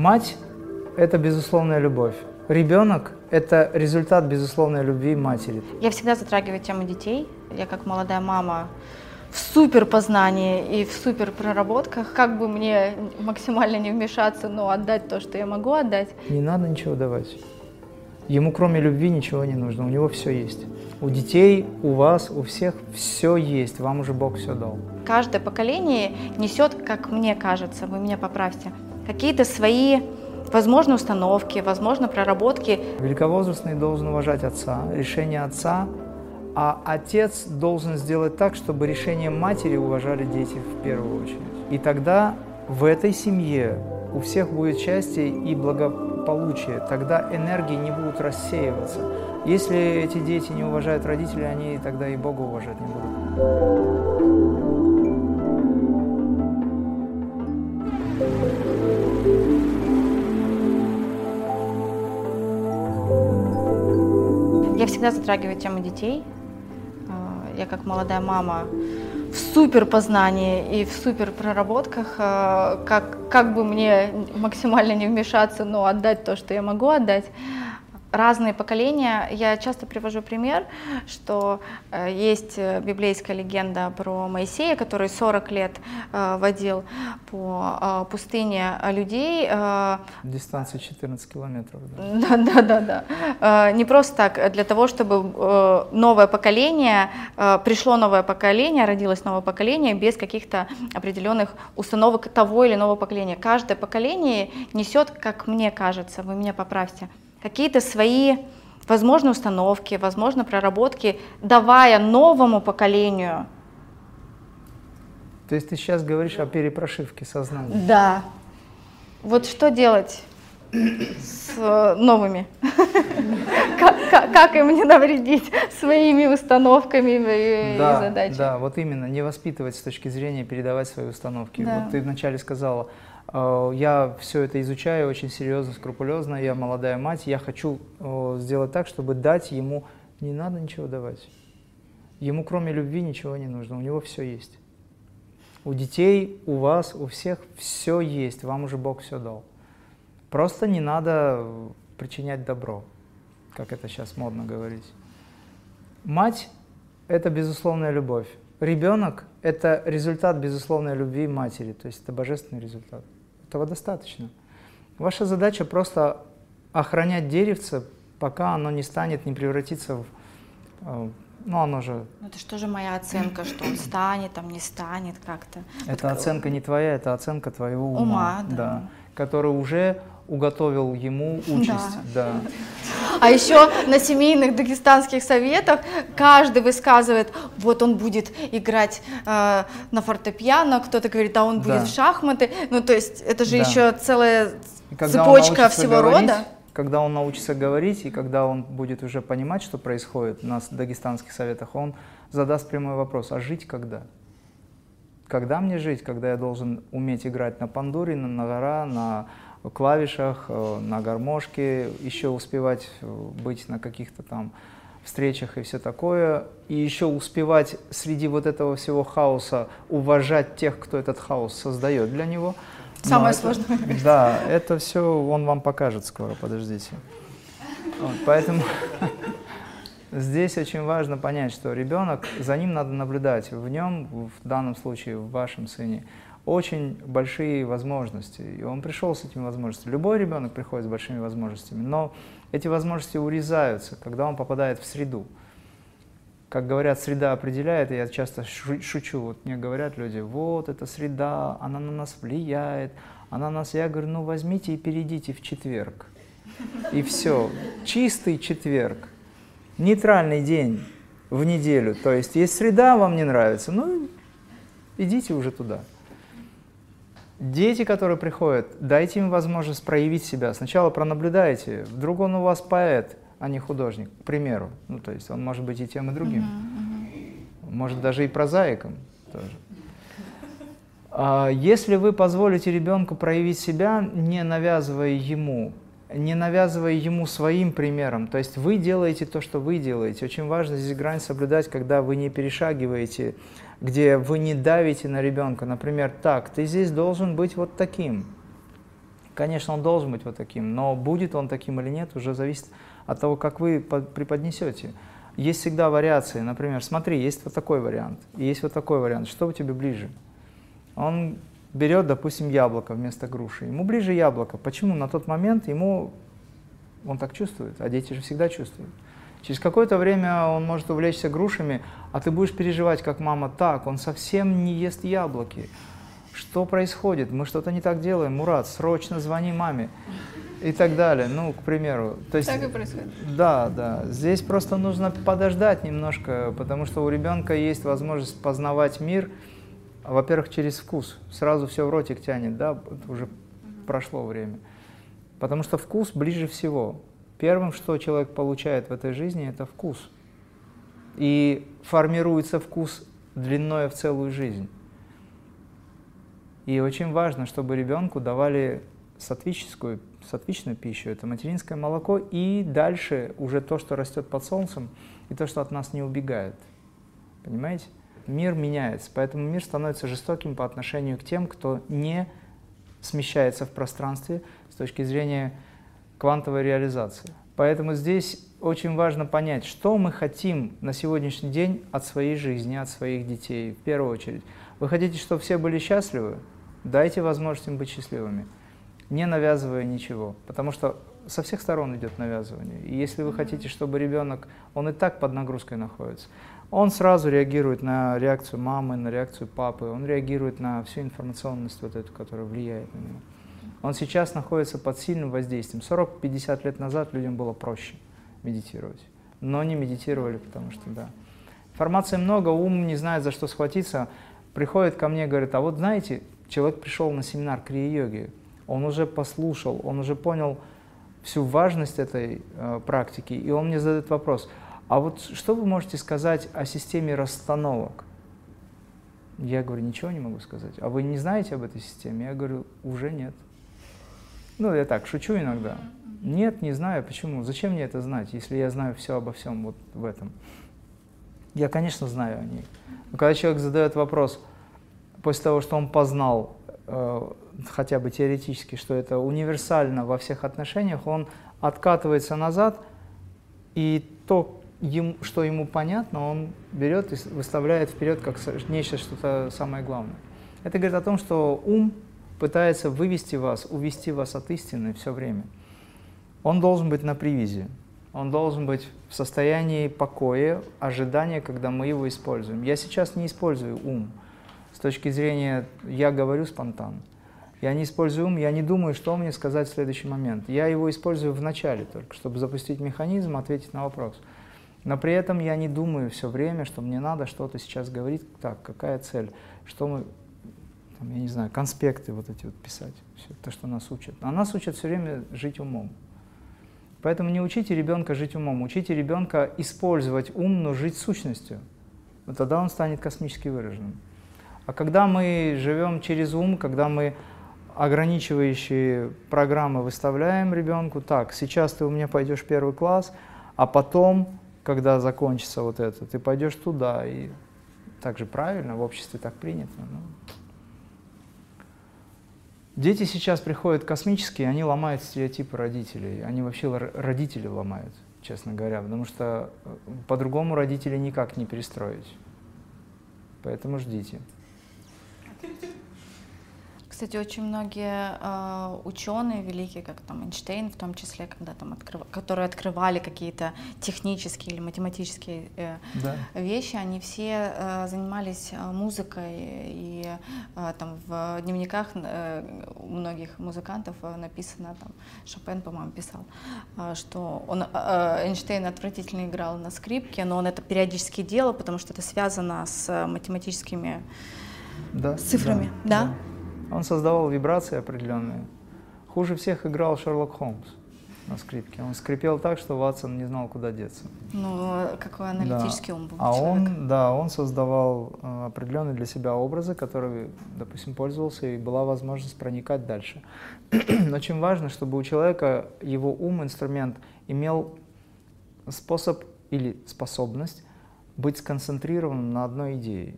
Мать – это безусловная любовь. Ребенок – это результат безусловной любви матери. Я всегда затрагиваю тему детей. Я как молодая мама в супер познании и в супер проработках, как бы мне максимально не вмешаться, но отдать то, что я могу отдать. Не надо ничего давать. Ему кроме любви ничего не нужно, у него все есть. У детей, у вас, у всех все есть, вам уже Бог все дал. Каждое поколение несет, как мне кажется, вы меня поправьте, какие-то свои, возможно, установки, возможно, проработки. Великовозрастный должен уважать отца, решение отца, а отец должен сделать так, чтобы решение матери уважали дети в первую очередь. И тогда в этой семье у всех будет счастье и благополучие, тогда энергии не будут рассеиваться. Если эти дети не уважают родителей, они тогда и Бога уважать не будут. Я всегда затрагиваю тему детей. А, я как молодая мама в супер познании и в супер проработках, а, как, как бы мне максимально не вмешаться, но отдать то, что я могу отдать разные поколения. Я часто привожу пример, что э, есть э, библейская легенда про Моисея, который 40 лет э, водил по э, пустыне людей. Э, Дистанция 14 километров. Да, да, да. да. Э, не просто так, для того, чтобы э, новое поколение, э, пришло новое поколение, родилось новое поколение без каких-то определенных установок того или иного поколения. Каждое поколение несет, как мне кажется, вы меня поправьте, какие-то свои, возможно, установки, возможно, проработки, давая новому поколению. То есть ты сейчас говоришь о перепрошивке сознания? Да. Вот что делать с э, новыми? Как, им не навредить своими установками и задачами? Да, вот именно, не воспитывать с точки зрения передавать свои установки. Вот ты вначале сказала, я все это изучаю очень серьезно, скрупулезно. Я молодая мать. Я хочу э, сделать так, чтобы дать ему... Не надо ничего давать. Ему кроме любви ничего не нужно. У него все есть. У детей, у вас, у всех все есть. Вам уже Бог все дал. Просто не надо причинять добро, как это сейчас модно говорить. Мать – это безусловная любовь. Ребенок – это результат безусловной любви матери, то есть это божественный результат. Этого достаточно. Ваша задача просто охранять деревце, пока оно не станет, не превратится в... Э, ну, оно же... Ну, это что же моя оценка, что он станет, там не станет как-то? Это вот... оценка не твоя, это оценка твоего ума. Ума, да. да который уже уготовил ему участь. Да. да. А еще на семейных дагестанских советах каждый высказывает, вот он будет играть э, на фортепиано, кто-то говорит, а он будет да. в шахматы. Ну, то есть это же да. еще целая цепочка всего говорить, рода. Когда он научится говорить и когда он будет уже понимать, что происходит на дагестанских советах, он задаст прямой вопрос, а жить когда? Когда мне жить, когда я должен уметь играть на пандуре, на нагора, на клавишах, э, на гармошке, еще успевать э, быть на каких-то там встречах и все такое, и еще успевать среди вот этого всего хаоса уважать тех, кто этот хаос создает для него. Самое это, сложное. Да, это все он вам покажет скоро, подождите. Вот, поэтому здесь очень важно понять, что ребенок, за ним надо наблюдать, в нем, в данном случае, в вашем сыне, очень большие возможности, и он пришел с этими возможностями. Любой ребенок приходит с большими возможностями, но эти возможности урезаются, когда он попадает в среду. Как говорят, среда определяет, и я часто шучу, вот мне говорят люди, вот эта среда, она на нас влияет, она нас, я говорю, ну возьмите и перейдите в четверг. И все, чистый четверг, нейтральный день в неделю. То есть, есть среда, вам не нравится, ну идите уже туда. Дети, которые приходят, дайте им возможность проявить себя. Сначала пронаблюдайте. Вдруг он у вас поэт, а не художник, к примеру. Ну, то есть он может быть и тем, и другим. Может даже и прозаиком тоже. А если вы позволите ребенку проявить себя, не навязывая ему, не навязывая ему своим примером, то есть вы делаете то, что вы делаете. Очень важно здесь грань соблюдать, когда вы не перешагиваете где вы не давите на ребенка, например, так, ты здесь должен быть вот таким. Конечно, он должен быть вот таким, но будет он таким или нет, уже зависит от того, как вы преподнесете. Есть всегда вариации. Например, смотри, есть вот такой вариант, и есть вот такой вариант. Что у тебя ближе? Он берет, допустим, яблоко вместо груши. Ему ближе яблоко. Почему? На тот момент ему он так чувствует, а дети же всегда чувствуют. Через какое-то время он может увлечься грушами, а ты будешь переживать, как мама, так, он совсем не ест яблоки. Что происходит? Мы что-то не так делаем, Мурат, срочно звони маме. И так далее, ну, к примеру. То есть, так и происходит. Да, да. Здесь просто нужно подождать немножко, потому что у ребенка есть возможность познавать мир, во-первых, через вкус. Сразу все в ротик тянет, да, уже прошло время. Потому что вкус ближе всего. Первым, что человек получает в этой жизни, это вкус. И формируется вкус длиной в целую жизнь. И очень важно, чтобы ребенку давали сатвическую, сатвичную пищу, это материнское молоко, и дальше уже то, что растет под солнцем, и то, что от нас не убегает. Понимаете? Мир меняется, поэтому мир становится жестоким по отношению к тем, кто не смещается в пространстве с точки зрения квантовой реализации. Поэтому здесь очень важно понять, что мы хотим на сегодняшний день от своей жизни, от своих детей, в первую очередь. Вы хотите, чтобы все были счастливы? Дайте возможность им быть счастливыми, не навязывая ничего, потому что со всех сторон идет навязывание. И если вы хотите, чтобы ребенок, он и так под нагрузкой находится, он сразу реагирует на реакцию мамы, на реакцию папы, он реагирует на всю информационность вот эту, которая влияет на него. Он сейчас находится под сильным воздействием. 40-50 лет назад людям было проще медитировать, но не медитировали, потому что, да. Информации много, ум не знает, за что схватиться. Приходит ко мне говорит, а вот знаете, человек пришел на семинар крия-йоги, он уже послушал, он уже понял всю важность этой э, практики, и он мне задает вопрос – а вот что вы можете сказать о системе расстановок? Я говорю, ничего не могу сказать. А вы не знаете об этой системе? Я говорю, уже нет. Ну, я так, шучу иногда. Нет, не знаю. Почему? Зачем мне это знать, если я знаю все обо всем вот в этом? Я, конечно, знаю о ней. Но когда человек задает вопрос, после того, что он познал, э, хотя бы теоретически, что это универсально во всех отношениях, он откатывается назад, и то, ему, что ему понятно, он берет и выставляет вперед как нечто что-то самое главное. Это говорит о том, что ум пытается вывести вас, увести вас от истины все время. Он должен быть на привязи, он должен быть в состоянии покоя, ожидания, когда мы его используем. Я сейчас не использую ум с точки зрения «я говорю спонтанно». Я не использую ум, я не думаю, что мне сказать в следующий момент. Я его использую в начале только, чтобы запустить механизм, ответить на вопрос. Но при этом я не думаю все время, что мне надо что-то сейчас говорить. Так, какая цель? Что мы, там, я не знаю, конспекты вот эти вот писать. Все, то, что нас учат. А нас учат все время жить умом. Поэтому не учите ребенка жить умом, учите ребенка использовать ум, но жить сущностью. Вот тогда он станет космически выраженным. А когда мы живем через ум, когда мы ограничивающие программы выставляем ребенку, так, сейчас ты у меня пойдешь в первый класс, а потом когда закончится вот это, ты пойдешь туда, и так же правильно, в обществе так принято. Ну. Дети сейчас приходят космические, они ломают стереотипы родителей, они вообще родители ломают, честно говоря, потому что э, по-другому родителей никак не перестроить. Поэтому ждите. Кстати, очень многие э, ученые великие, как там Эйнштейн, в том числе, когда там открыв... которые открывали какие-то технические или математические э, да. вещи, они все э, занимались э, музыкой и э, там в дневниках э, у многих музыкантов э, написано там Шопен, по-моему, писал, э, что он э, Эйнштейн отвратительно играл на скрипке, но он это периодически делал, потому что это связано с математическими да, цифрами, да? да? Он создавал вибрации определенные. Хуже всех играл Шерлок Холмс на скрипке. Он скрипел так, что Ватсон не знал, куда деться. Ну, какой аналитический да. он был А человек. он, да, он создавал э, определенные для себя образы, которые, допустим, пользовался, и была возможность проникать дальше. Очень важно, чтобы у человека его ум, инструмент, имел способ или способность быть сконцентрированным на одной идее.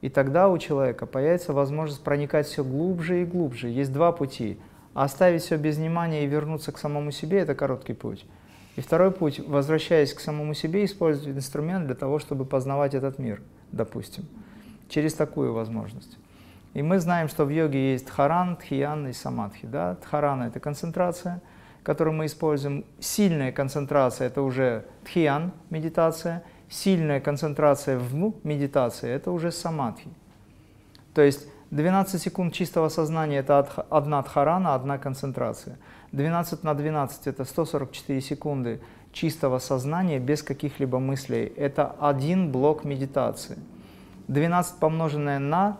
И тогда у человека появится возможность проникать все глубже и глубже. Есть два пути. Оставить все без внимания и вернуться к самому себе – это короткий путь. И второй путь, возвращаясь к самому себе, использовать инструмент для того, чтобы познавать этот мир, допустим, через такую возможность. И мы знаем, что в йоге есть дхаран, дхиян и самадхи. Да? Дхарана – это концентрация, которую мы используем. Сильная концентрация – это уже дхиян, медитация. Сильная концентрация в медитации – это уже самадхи. То есть 12 секунд чистого сознания – это одна дхарана, одна концентрация. 12 на 12 – это 144 секунды чистого сознания без каких-либо мыслей. Это один блок медитации. 12 помноженное на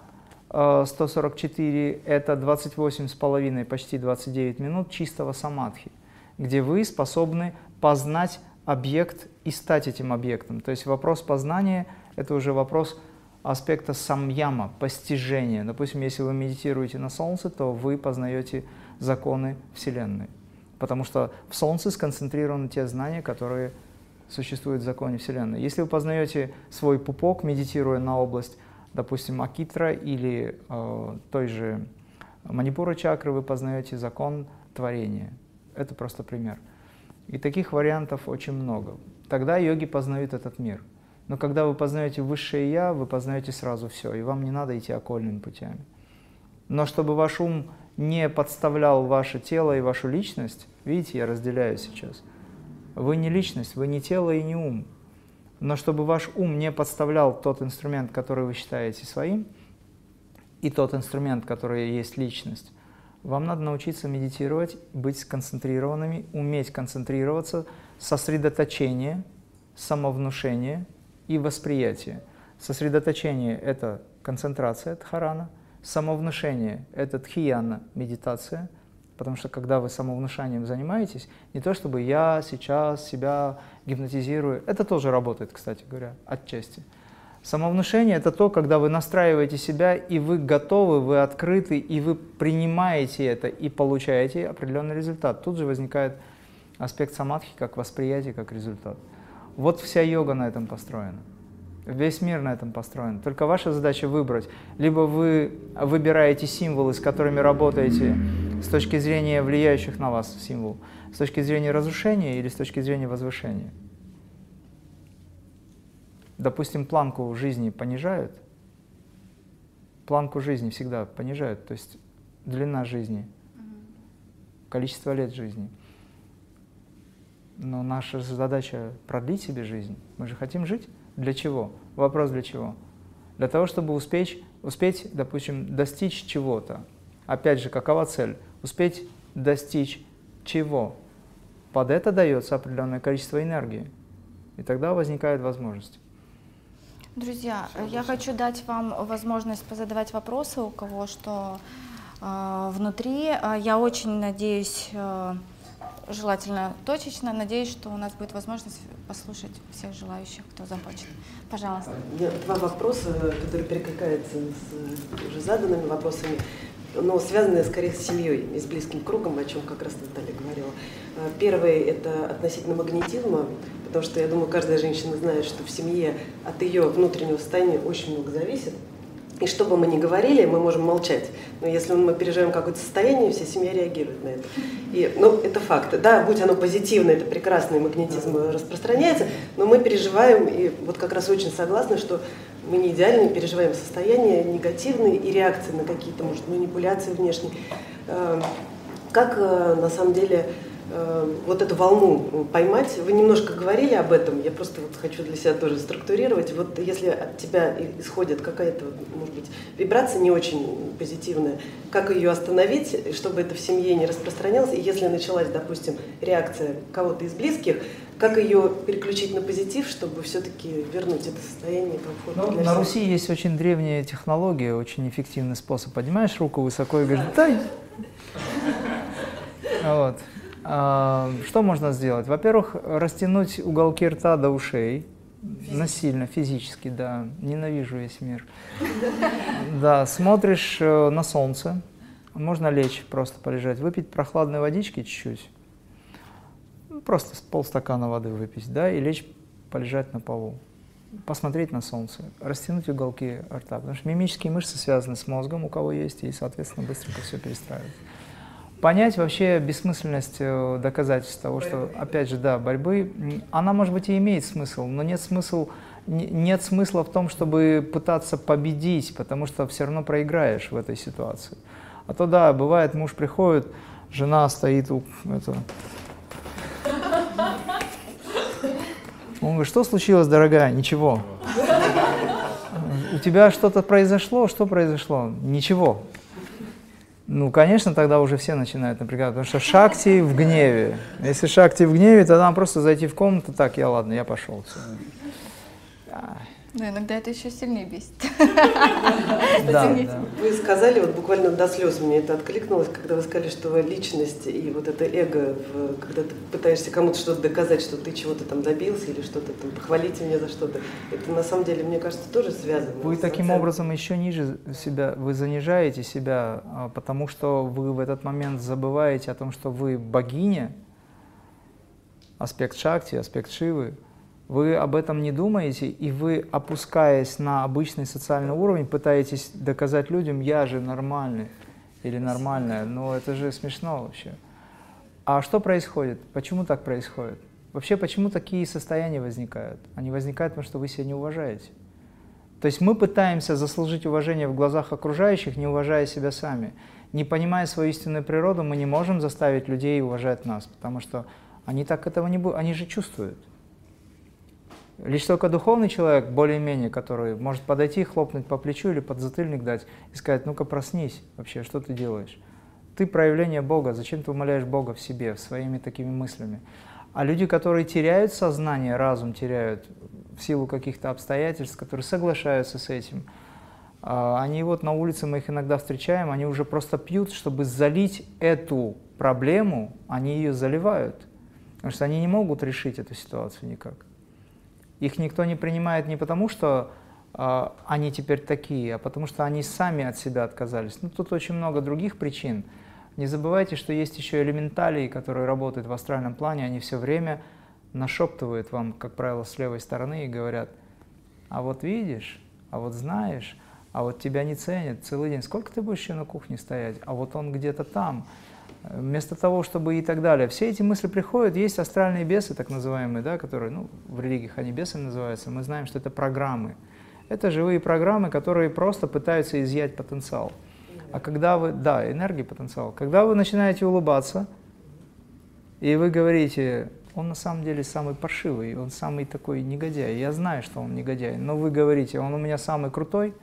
144 э, – это 28,5, почти 29 минут чистого самадхи, где вы способны познать объект и стать этим объектом. То есть вопрос познания – это уже вопрос аспекта самьяма, постижения. Допустим, если вы медитируете на Солнце, то вы познаете законы Вселенной, потому что в Солнце сконцентрированы те знания, которые существуют в законе Вселенной. Если вы познаете свой пупок, медитируя на область допустим, Акитра или э, той же Манипура чакры, вы познаете закон творения. Это просто пример. И таких вариантов очень много. Тогда йоги познают этот мир. Но когда вы познаете высшее Я, вы познаете сразу все, и вам не надо идти окольными путями. Но чтобы ваш ум не подставлял ваше тело и вашу личность, видите, я разделяю сейчас. Вы не личность, вы не тело и не ум. Но чтобы ваш ум не подставлял тот инструмент, который вы считаете своим, и тот инструмент, который есть личность, вам надо научиться медитировать, быть сконцентрированными, уметь концентрироваться, сосредоточение, самовнушение и восприятие. Сосредоточение – это концентрация, дхарана, самовнушение – это тхияна, медитация – Потому что когда вы самовнушанием занимаетесь, не то чтобы я сейчас себя гипнотизирую, это тоже работает, кстати говоря, отчасти. Самовнушение – это то, когда вы настраиваете себя, и вы готовы, вы открыты, и вы принимаете это, и получаете определенный результат. Тут же возникает аспект самадхи как восприятие, как результат. Вот вся йога на этом построена. Весь мир на этом построен. Только ваша задача выбрать. Либо вы выбираете символы, с которыми работаете с точки зрения влияющих на вас символ, с точки зрения разрушения или с точки зрения возвышения. Допустим, планку жизни понижают, планку жизни всегда понижают, то есть длина жизни, количество лет жизни. Но наша задача продлить себе жизнь. Мы же хотим жить. Для чего? Вопрос для чего? Для того, чтобы успеть, успеть допустим, достичь чего-то. Опять же, какова цель? Успеть достичь чего? Под это дается определенное количество энергии. И тогда возникает возможность. Друзья, я хочу дать вам возможность позадавать вопросы, у кого что э, внутри. Я очень надеюсь, э, желательно точечно. Надеюсь, что у нас будет возможность послушать всех желающих, кто захочет. Пожалуйста. У меня два вопроса, которые перекликаются с уже заданными вопросами, но связанные скорее с семьей и с близким кругом, о чем как раз Наталья говорила. Первый – это относительно магнетизма, потому что я думаю, каждая женщина знает, что в семье от ее внутреннего состояния очень много зависит. И что бы мы ни говорили, мы можем молчать. Но если мы переживаем какое-то состояние, вся семья реагирует на это. И, ну, это факт. Да, будь оно позитивно, это прекрасный магнетизм распространяется, но мы переживаем, и вот как раз очень согласны, что мы не идеально переживаем состояния негативные и реакции на какие-то, может, манипуляции внешние. Эм, как э, на самом деле вот эту волну поймать. Вы немножко говорили об этом, я просто вот хочу для себя тоже структурировать. Вот если от тебя исходит какая-то, может быть, вибрация не очень позитивная, как ее остановить, чтобы это в семье не распространялось? И если началась, допустим, реакция кого-то из близких, как ее переключить на позитив, чтобы все-таки вернуть это состояние комфорта? Ну, на Руси есть очень древняя технология, очень эффективный способ. Поднимаешь руку высоко и говоришь, дай. Вот. А, что можно сделать? Во-первых, растянуть уголки рта до ушей. Насильно, физически, да. Ненавижу весь мир. Да, смотришь э, на солнце. Можно лечь, просто полежать. Выпить прохладной водички чуть-чуть. Просто полстакана воды выпить, да, и лечь, полежать на полу. Посмотреть на солнце, растянуть уголки рта. Потому что мимические мышцы связаны с мозгом, у кого есть, и, соответственно, быстренько все перестраивать. Понять вообще бессмысленность э, доказательств того, что, опять же, да, борьбы, она, может быть, и имеет смысл, но нет смысла, нет смысла в том, чтобы пытаться победить, потому что все равно проиграешь в этой ситуации. А то, да, бывает, муж приходит, жена стоит у этого. Он говорит, что случилось, дорогая? Ничего. У тебя что-то произошло? Что произошло? Ничего. Ну, конечно, тогда уже все начинают напрягаться, потому что шакти в гневе. Если шакти в гневе, тогда нам просто зайти в комнату, так, я ладно, я пошел. Но иногда это еще сильнее бесит. Да. Вы сказали, вот буквально до слез мне это откликнулось, когда вы сказали, что личность и вот это эго, когда ты пытаешься кому-то что-то доказать, что ты чего-то там добился или что-то там, похвалить меня за что-то, это на самом деле, мне кажется, тоже связано. Вы таким образом еще ниже себя, вы занижаете себя, а, потому что вы в этот момент забываете о том, что вы богиня, аспект Шакти, аспект Шивы, вы об этом не думаете, и вы, опускаясь на обычный социальный уровень, пытаетесь доказать людям, я же нормальный или нормальная. Но это же смешно вообще. А что происходит? Почему так происходит? Вообще, почему такие состояния возникают? Они возникают, потому что вы себя не уважаете. То есть мы пытаемся заслужить уважение в глазах окружающих, не уважая себя сами. Не понимая свою истинную природу, мы не можем заставить людей уважать нас, потому что они так этого не будут, они же чувствуют. Лишь только духовный человек, более-менее, который может подойти, хлопнуть по плечу или под затыльник дать и сказать, ну-ка проснись вообще, что ты делаешь? Ты проявление Бога, зачем ты умоляешь Бога в себе, своими такими мыслями? А люди, которые теряют сознание, разум теряют в силу каких-то обстоятельств, которые соглашаются с этим, а, они вот на улице, мы их иногда встречаем, они уже просто пьют, чтобы залить эту проблему, они ее заливают, потому что они не могут решить эту ситуацию никак. Их никто не принимает не потому, что э, они теперь такие, а потому что они сами от себя отказались. Ну, тут очень много других причин. Не забывайте, что есть еще элементалии, которые работают в астральном плане, они все время нашептывают вам, как правило, с левой стороны и говорят, а вот видишь, а вот знаешь, а вот тебя не ценят целый день, сколько ты будешь еще на кухне стоять, а вот он где-то там, Вместо того, чтобы и так далее. Все эти мысли приходят, есть астральные бесы, так называемые, да, которые, ну, в религиях они бесами называются, мы знаем, что это программы. Это живые программы, которые просто пытаются изъять потенциал. А когда вы, да, энергии, потенциал, когда вы начинаете улыбаться, и вы говорите, он на самом деле самый паршивый, он самый такой негодяй, я знаю, что он негодяй, но вы говорите, он у меня самый крутой,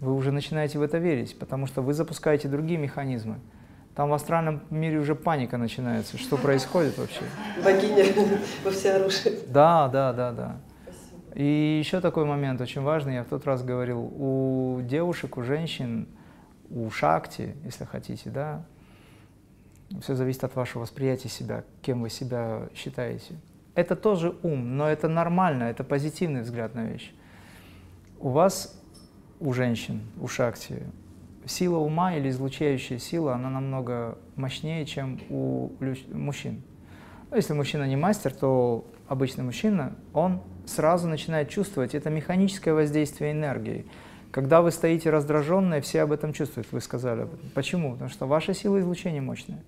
вы уже начинаете в это верить, потому что вы запускаете другие механизмы. Там в астральном мире уже паника начинается. Что происходит вообще? Богиня во всеоружии. Да, да, да, да. И еще такой момент очень важный, я в тот раз говорил, у девушек, у женщин, у шакти, если хотите, да, все зависит от вашего восприятия себя, кем вы себя считаете. Это тоже ум, но это нормально, это позитивный взгляд на вещь. У вас, у женщин, у шакти, сила ума или излучающая сила, она намного мощнее, чем у мужчин. Ну, если мужчина не мастер, то обычный мужчина, он сразу начинает чувствовать это механическое воздействие энергии. Когда вы стоите раздраженные, все об этом чувствуют, вы сказали об этом. Почему? Потому что ваша сила излучения мощная.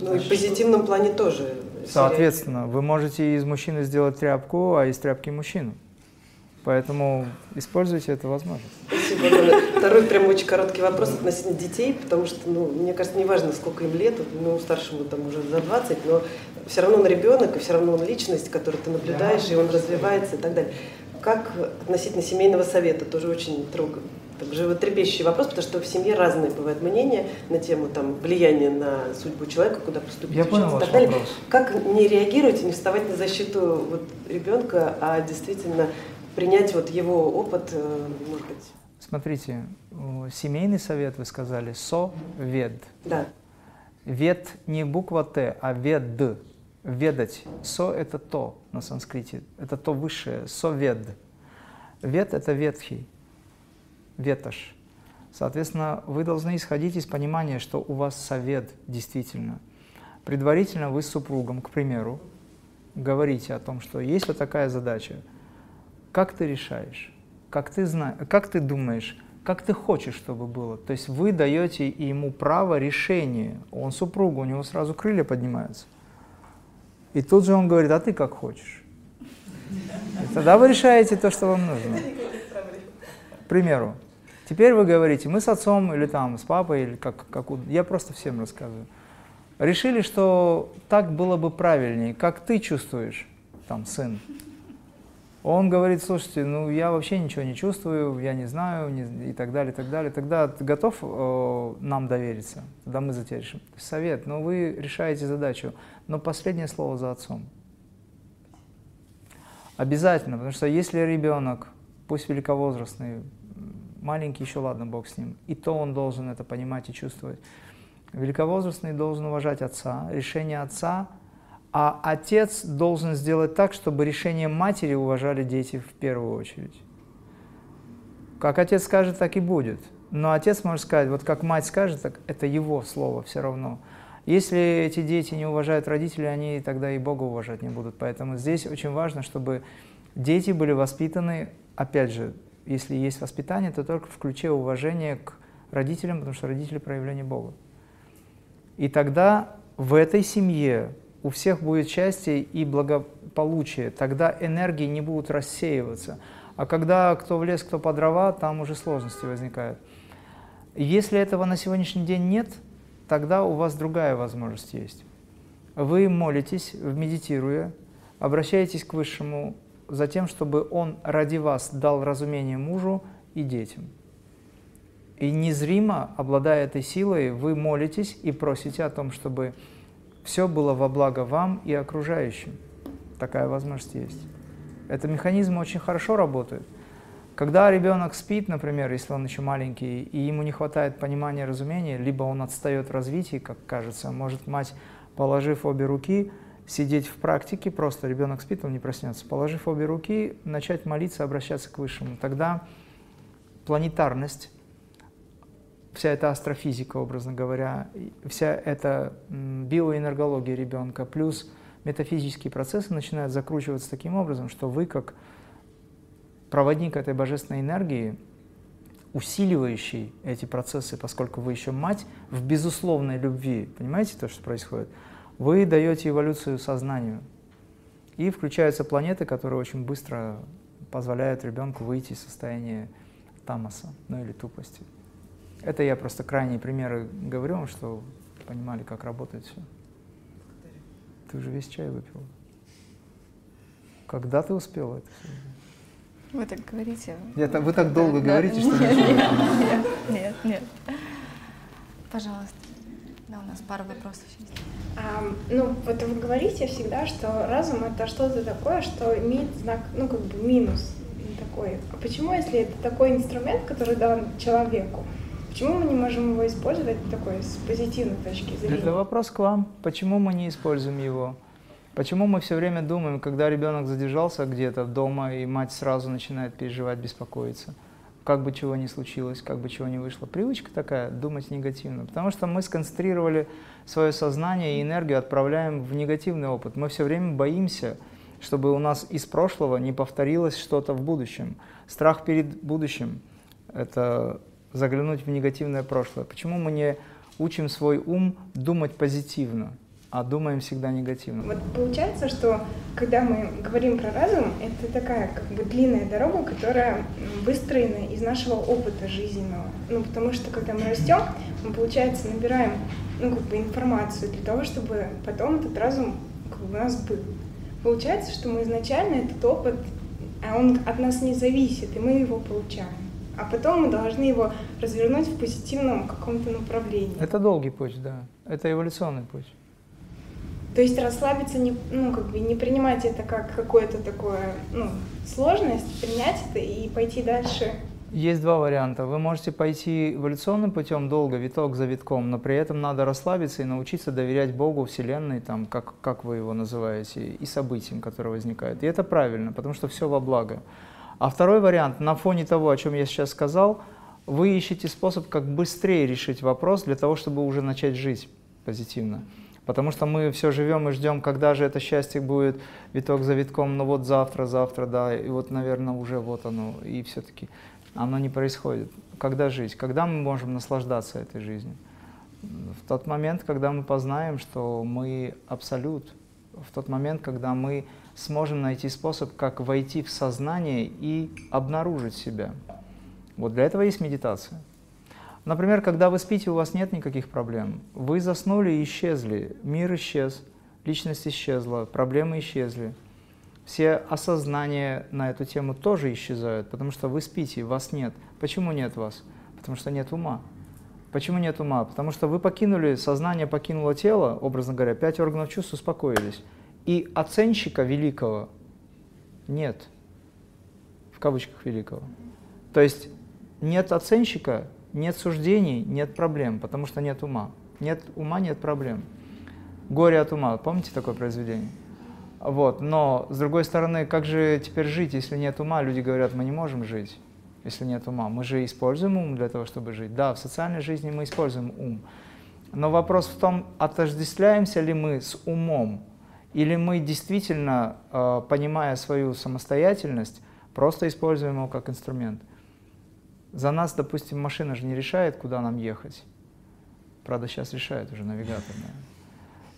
Ну и в позитивном плане тоже. Соответственно, вы можете из мужчины сделать тряпку, а из тряпки мужчину. Поэтому используйте эту возможность. Спасибо. Второй прям очень короткий вопрос относительно детей, потому что, ну, мне кажется, неважно, сколько им лет, ну, старшему там уже за 20, но все равно он ребенок, и все равно он личность, которую ты наблюдаешь, и он развивается и так далее. Как относительно семейного совета, тоже очень трогает там, животрепещущий вопрос, потому что в семье разные бывают мнения на тему там, влияния на судьбу человека, куда поступить, Я понял и так далее. Вопрос. Как не реагировать и не вставать на защиту вот, ребенка, а действительно принять вот его опыт, э, может быть? Смотрите, семейный совет, вы сказали, со-вед. Да. Вед не буква Т, а вед. Ведать. Со – это то на санскрите. Это то высшее. Совед. Вед – это ветхий. Ветошь. Соответственно, вы должны исходить из понимания, что у вас совет действительно. Предварительно вы с супругом, к примеру, говорите о том, что есть вот такая задача – как ты решаешь? Как ты, знаешь, как ты думаешь, как ты хочешь, чтобы было. То есть вы даете ему право решения. Он супруг, у него сразу крылья поднимаются. И тут же он говорит, а ты как хочешь. И тогда вы решаете то, что вам нужно. К примеру. Теперь вы говорите, мы с отцом или там с папой, или как, как я просто всем рассказываю. Решили, что так было бы правильнее. Как ты чувствуешь, там, сын? Он говорит, слушайте, ну я вообще ничего не чувствую, я не знаю, не, и так далее, и так далее. Тогда ты готов э, нам довериться? Тогда мы за тебя решим. Совет, но ну, вы решаете задачу, но последнее слово за отцом. Обязательно, потому что если ребенок, пусть великовозрастный, маленький еще, ладно, Бог с ним, и то он должен это понимать и чувствовать. Великовозрастный должен уважать отца, решение отца – а отец должен сделать так, чтобы решение матери уважали дети в первую очередь. Как отец скажет, так и будет. Но отец может сказать, вот как мать скажет, так это его слово все равно. Если эти дети не уважают родителей, они тогда и Бога уважать не будут. Поэтому здесь очень важно, чтобы дети были воспитаны, опять же, если есть воспитание, то только в ключе уважения к родителям, потому что родители – проявление Бога. И тогда в этой семье у всех будет счастье и благополучие, тогда энергии не будут рассеиваться. А когда кто в лес, кто по дрова, там уже сложности возникают. Если этого на сегодняшний день нет, тогда у вас другая возможность есть. Вы молитесь, медитируя, обращаетесь к Высшему за тем, чтобы Он ради вас дал разумение мужу и детям. И незримо, обладая этой силой, вы молитесь и просите о том, чтобы все было во благо вам и окружающим. Такая возможность есть. Это механизм очень хорошо работает. Когда ребенок спит, например, если он еще маленький, и ему не хватает понимания, разумения, либо он отстает в развитии, как кажется, может мать, положив обе руки, сидеть в практике, просто ребенок спит, он не проснется, положив обе руки, начать молиться, обращаться к Высшему. Тогда планетарность вся эта астрофизика, образно говоря, вся эта биоэнергология ребенка, плюс метафизические процессы начинают закручиваться таким образом, что вы, как проводник этой божественной энергии, усиливающий эти процессы, поскольку вы еще мать в безусловной любви, понимаете то, что происходит? Вы даете эволюцию сознанию. И включаются планеты, которые очень быстро позволяют ребенку выйти из состояния тамаса, ну или тупости. Это я просто крайние примеры говорю, что понимали, как работает все. Ты уже весь чай выпил. Когда ты успела это все? Вы так говорите. Это, вы так долго да, говорите, да. что нет, нет, нет, нет. Пожалуйста. Да, у нас пара вопросов есть. А, ну, вот вы говорите всегда, что разум это что-то такое, что имеет знак, ну, как бы минус такой. А почему, если это такой инструмент, который дан человеку, Почему мы не можем его использовать такой с позитивной точки зрения? Это вопрос к вам. Почему мы не используем его? Почему мы все время думаем, когда ребенок задержался где-то дома, и мать сразу начинает переживать, беспокоиться? Как бы чего ни случилось, как бы чего ни вышло. Привычка такая, думать негативно. Потому что мы сконцентрировали свое сознание и энергию отправляем в негативный опыт. Мы все время боимся, чтобы у нас из прошлого не повторилось что-то в будущем. Страх перед будущим – это заглянуть в негативное прошлое? Почему мы не учим свой ум думать позитивно, а думаем всегда негативно? Вот получается, что когда мы говорим про разум, это такая как бы длинная дорога, которая выстроена из нашего опыта жизненного. Ну, потому что когда мы растем, мы, получается, набираем ну, как бы информацию для того, чтобы потом этот разум как бы, у нас был. Получается, что мы изначально этот опыт, а он от нас не зависит, и мы его получаем а потом мы должны его развернуть в позитивном каком-то направлении. Это долгий путь, да. Это эволюционный путь. То есть расслабиться, не, ну, как бы не принимать это как какое-то такое, ну, сложность, принять это и пойти дальше. Есть два варианта. Вы можете пойти эволюционным путем долго, виток за витком, но при этом надо расслабиться и научиться доверять Богу, Вселенной, там, как, как вы его называете, и событиям, которые возникают. И это правильно, потому что все во благо. А второй вариант, на фоне того, о чем я сейчас сказал, вы ищете способ, как быстрее решить вопрос для того, чтобы уже начать жить позитивно. Потому что мы все живем и ждем, когда же это счастье будет виток за витком, ну вот завтра, завтра, да, и вот, наверное, уже вот оно. И все-таки Оно не происходит. Когда жить? Когда мы можем наслаждаться этой жизнью? В тот момент, когда мы познаем, что мы абсолют. В тот момент, когда мы сможем найти способ, как войти в сознание и обнаружить себя. Вот для этого есть медитация. Например, когда вы спите, у вас нет никаких проблем. Вы заснули и исчезли. Мир исчез, личность исчезла, проблемы исчезли. Все осознания на эту тему тоже исчезают, потому что вы спите, вас нет. Почему нет вас? Потому что нет ума. Почему нет ума? Потому что вы покинули, сознание покинуло тело, образно говоря, пять органов чувств успокоились. И оценщика великого нет, в кавычках великого. То есть нет оценщика, нет суждений, нет проблем, потому что нет ума. Нет ума, нет проблем. Горе от ума. Помните такое произведение? Вот. Но, с другой стороны, как же теперь жить, если нет ума? Люди говорят, мы не можем жить, если нет ума. Мы же используем ум для того, чтобы жить. Да, в социальной жизни мы используем ум. Но вопрос в том, отождествляемся ли мы с умом, или мы действительно, э, понимая свою самостоятельность, просто используем его как инструмент. За нас, допустим, машина же не решает, куда нам ехать. Правда, сейчас решает уже навигатор. Наверное.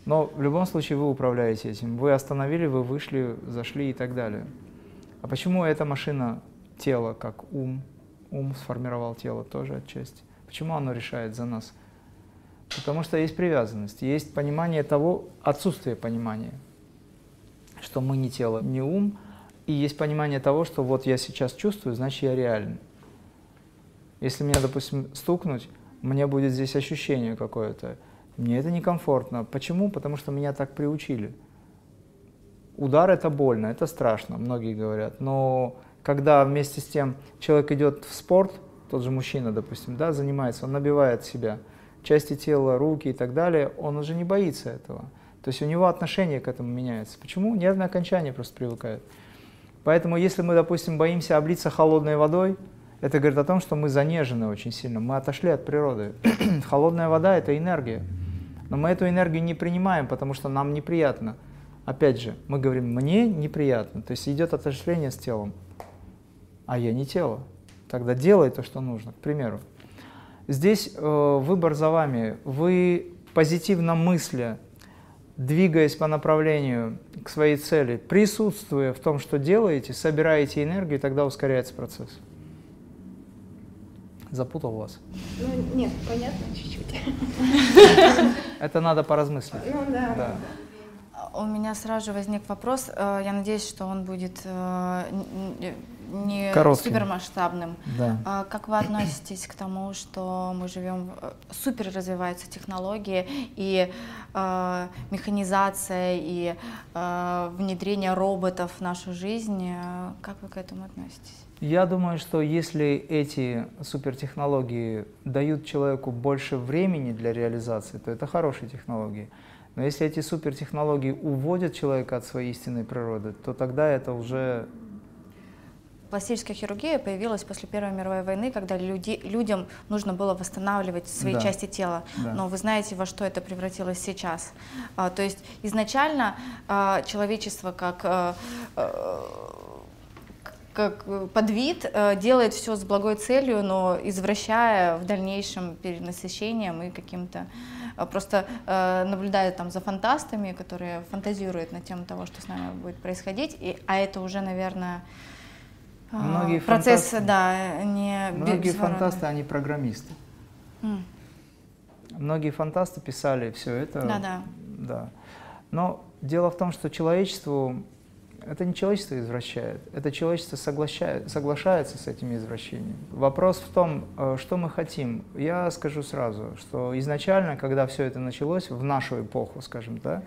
Но в любом случае вы управляете этим. Вы остановили, вы вышли, зашли и так далее. А почему эта машина, тело, как ум, ум сформировал тело тоже отчасти? Почему оно решает за нас? Потому что есть привязанность, есть понимание того, отсутствие понимания, что мы не тело, не ум, и есть понимание того, что вот я сейчас чувствую, значит я реален. Если меня, допустим, стукнуть, мне будет здесь ощущение какое-то. Мне это некомфортно. Почему? Потому что меня так приучили. Удар это больно, это страшно, многие говорят. Но когда вместе с тем человек идет в спорт, тот же мужчина, допустим, да, занимается, он набивает себя, части тела, руки и так далее, он уже не боится этого. То есть у него отношение к этому меняется. Почему? Нервное окончание просто привыкает. Поэтому если мы, допустим, боимся облиться холодной водой, это говорит о том, что мы занежены очень сильно, мы отошли от природы. Холодная вода – это энергия. Но мы эту энергию не принимаем, потому что нам неприятно. Опять же, мы говорим «мне неприятно», то есть идет отождествление с телом. А я не тело. Тогда делай то, что нужно, к примеру. Здесь э, выбор за вами. Вы позитивно мысля, двигаясь по направлению к своей цели, присутствуя в том, что делаете, собираете энергию, и тогда ускоряется процесс. Запутал вас? Ну, нет, понятно чуть-чуть. Это надо поразмыслить. Ну, да. да. У меня сразу же возник вопрос. Э, я надеюсь, что он будет э, не Коротким. супермасштабным. Да. А как вы относитесь к тому, что мы живем, э, супер развиваются технологии и э, механизация и э, внедрение роботов в нашу жизнь? Как вы к этому относитесь? Я думаю, что если эти супертехнологии дают человеку больше времени для реализации, то это хорошие технологии. Но если эти супертехнологии уводят человека от своей истинной природы, то тогда это уже... Пластическая хирургия появилась после Первой мировой войны, когда люди, людям нужно было восстанавливать свои да. части тела. Да. Но вы знаете, во что это превратилось сейчас. А, то есть изначально а, человечество как... А, а, как подвид э, делает все с благой целью, но извращая в дальнейшем перенасыщением и каким-то просто наблюдая там за фантастами, которые фантазируют на тему того, что с нами будет происходить, и, а это уже, наверное, многие процесс, фантасты, да, не Многие фантасты, они программисты. Mm. Многие фантасты писали все это. Да, да. Да. Но дело в том, что человечеству это не человечество извращает, это человечество соглашается с этими извращениями. Вопрос в том, э, что мы хотим. Я скажу сразу, что изначально, когда все это началось, в нашу эпоху, скажем, да,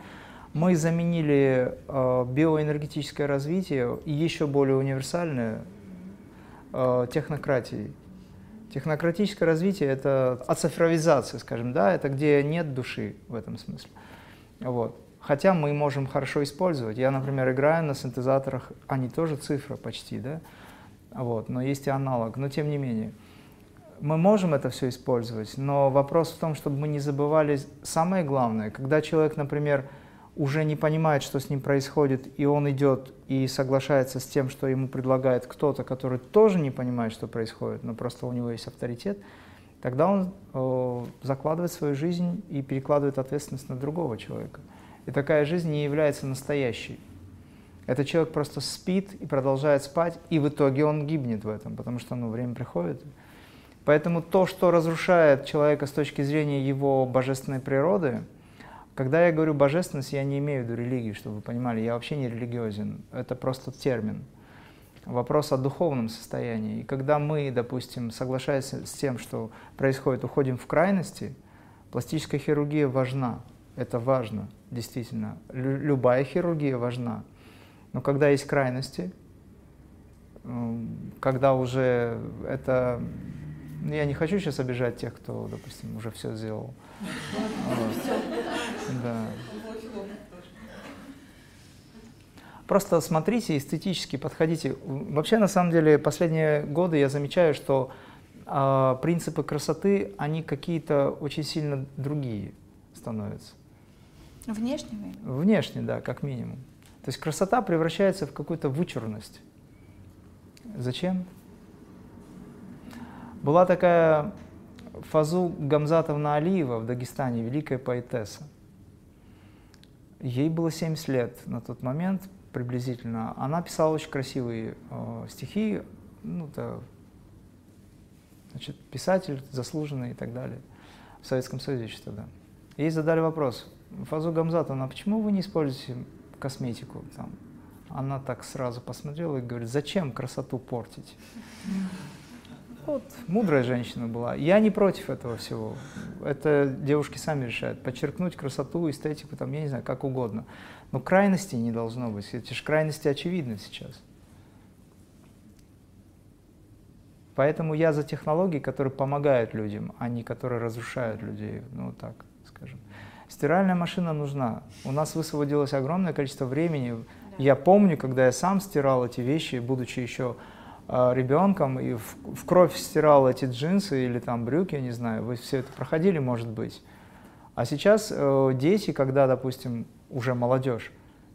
мы заменили э, биоэнергетическое развитие и еще более универсальное э, технократией. Технократическое развитие – это оцифровизация, скажем, да, это где нет души в этом смысле. Вот. Хотя мы можем хорошо использовать. Я, например, играю на синтезаторах, они тоже цифра почти, да? Вот, но есть и аналог. Но тем не менее, мы можем это все использовать, но вопрос в том, чтобы мы не забывали самое главное. Когда человек, например, уже не понимает, что с ним происходит, и он идет и соглашается с тем, что ему предлагает кто-то, который тоже не понимает, что происходит, но просто у него есть авторитет, тогда он э, закладывает свою жизнь и перекладывает ответственность на другого человека. И такая жизнь не является настоящей. Этот человек просто спит и продолжает спать, и в итоге он гибнет в этом, потому что ну, время приходит. Поэтому то, что разрушает человека с точки зрения его божественной природы, когда я говорю божественность, я не имею в виду религии, чтобы вы понимали, я вообще не религиозен, это просто термин. Вопрос о духовном состоянии. И когда мы, допустим, соглашаясь с тем, что происходит, уходим в крайности, пластическая хирургия важна. Это важно, действительно. Любая хирургия важна. Но когда есть крайности, когда уже это... Ну, я не хочу сейчас обижать тех, кто, допустим, уже все сделал. Да. Просто смотрите эстетически, подходите. Вообще, на самом деле, последние годы я замечаю, что э, принципы красоты, они какие-то очень сильно другие становятся. Внешними? Внешне, да, как минимум. То есть красота превращается в какую-то вычурность. Зачем? Была такая Фазу Гамзатовна Алиева в Дагестане, великая поэтесса. Ей было 70 лет на тот момент приблизительно. Она писала очень красивые э, стихи, ну, это, значит, писатель заслуженный и так далее. В Советском Союзе еще тогда. Ей задали вопрос, Фазу Гамзатовна, а почему вы не используете косметику? Там, она так сразу посмотрела и говорит, зачем красоту портить? Вот, мудрая женщина была. Я не против этого всего. Это девушки сами решают. Подчеркнуть красоту, эстетику, там, я не знаю, как угодно. Но крайностей не должно быть. Эти же крайности очевидны сейчас. Поэтому я за технологии, которые помогают людям, а не которые разрушают людей, ну так скажем. Стиральная машина нужна. У нас высвободилось огромное количество времени. Да. Я помню, когда я сам стирал эти вещи, будучи еще э, ребенком, и в, в кровь стирал эти джинсы или там брюки, я не знаю, вы все это проходили, может быть. А сейчас э, дети, когда, допустим, уже молодежь,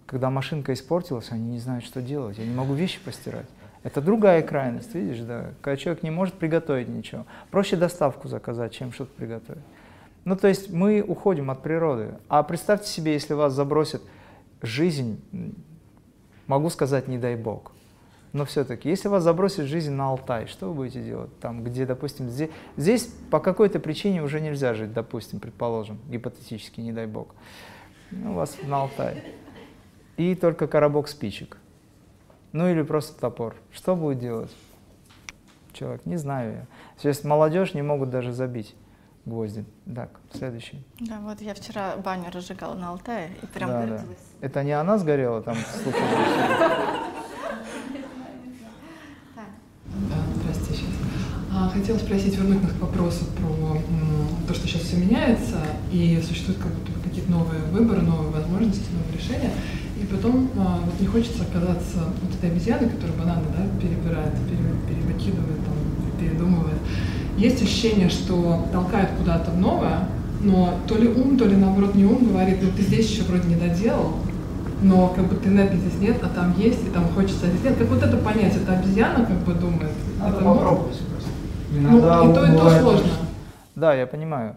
когда машинка испортилась, они не знают, что делать. Я не могу вещи постирать. Это другая крайность, видишь, да. Когда человек не может приготовить ничего. Проще доставку заказать, чем что-то приготовить. Ну, то есть мы уходим от природы. А представьте себе, если вас забросит жизнь, могу сказать, не дай бог. Но все-таки, если вас забросит жизнь на Алтай, что вы будете делать? Там, где, допустим, здесь, здесь по какой-то причине уже нельзя жить, допустим, предположим, гипотетически, не дай бог. Ну, вас на Алтай. И только коробок спичек. Ну или просто топор. Что будет делать человек? Не знаю я. Сейчас молодежь не могут даже забить гвозди. Так, следующий. Да, вот я вчера баню разжигала на Алтае и прям да, да. Это не она сгорела там? Здрасте сейчас. А, хотела спросить, вернуть нас к вопросу про то, что сейчас все меняется, и существуют как будто бы какие-то новые выборы, новые возможности, новые решения. И потом а, вот не хочется оказаться вот этой обезьяной, которая бананы да, перебирает, перевыкидывает, там, передумывает есть ощущение, что толкает куда-то в новое, но то ли ум, то ли наоборот не ум говорит, ну ты здесь еще вроде не доделал, но как бы ты энергии здесь нет, а там есть, и там хочется здесь нет. Как вот это понять, это обезьяна как бы думает? Надо это попробовать просто. Ну, и то, и то сложно. Да, я понимаю.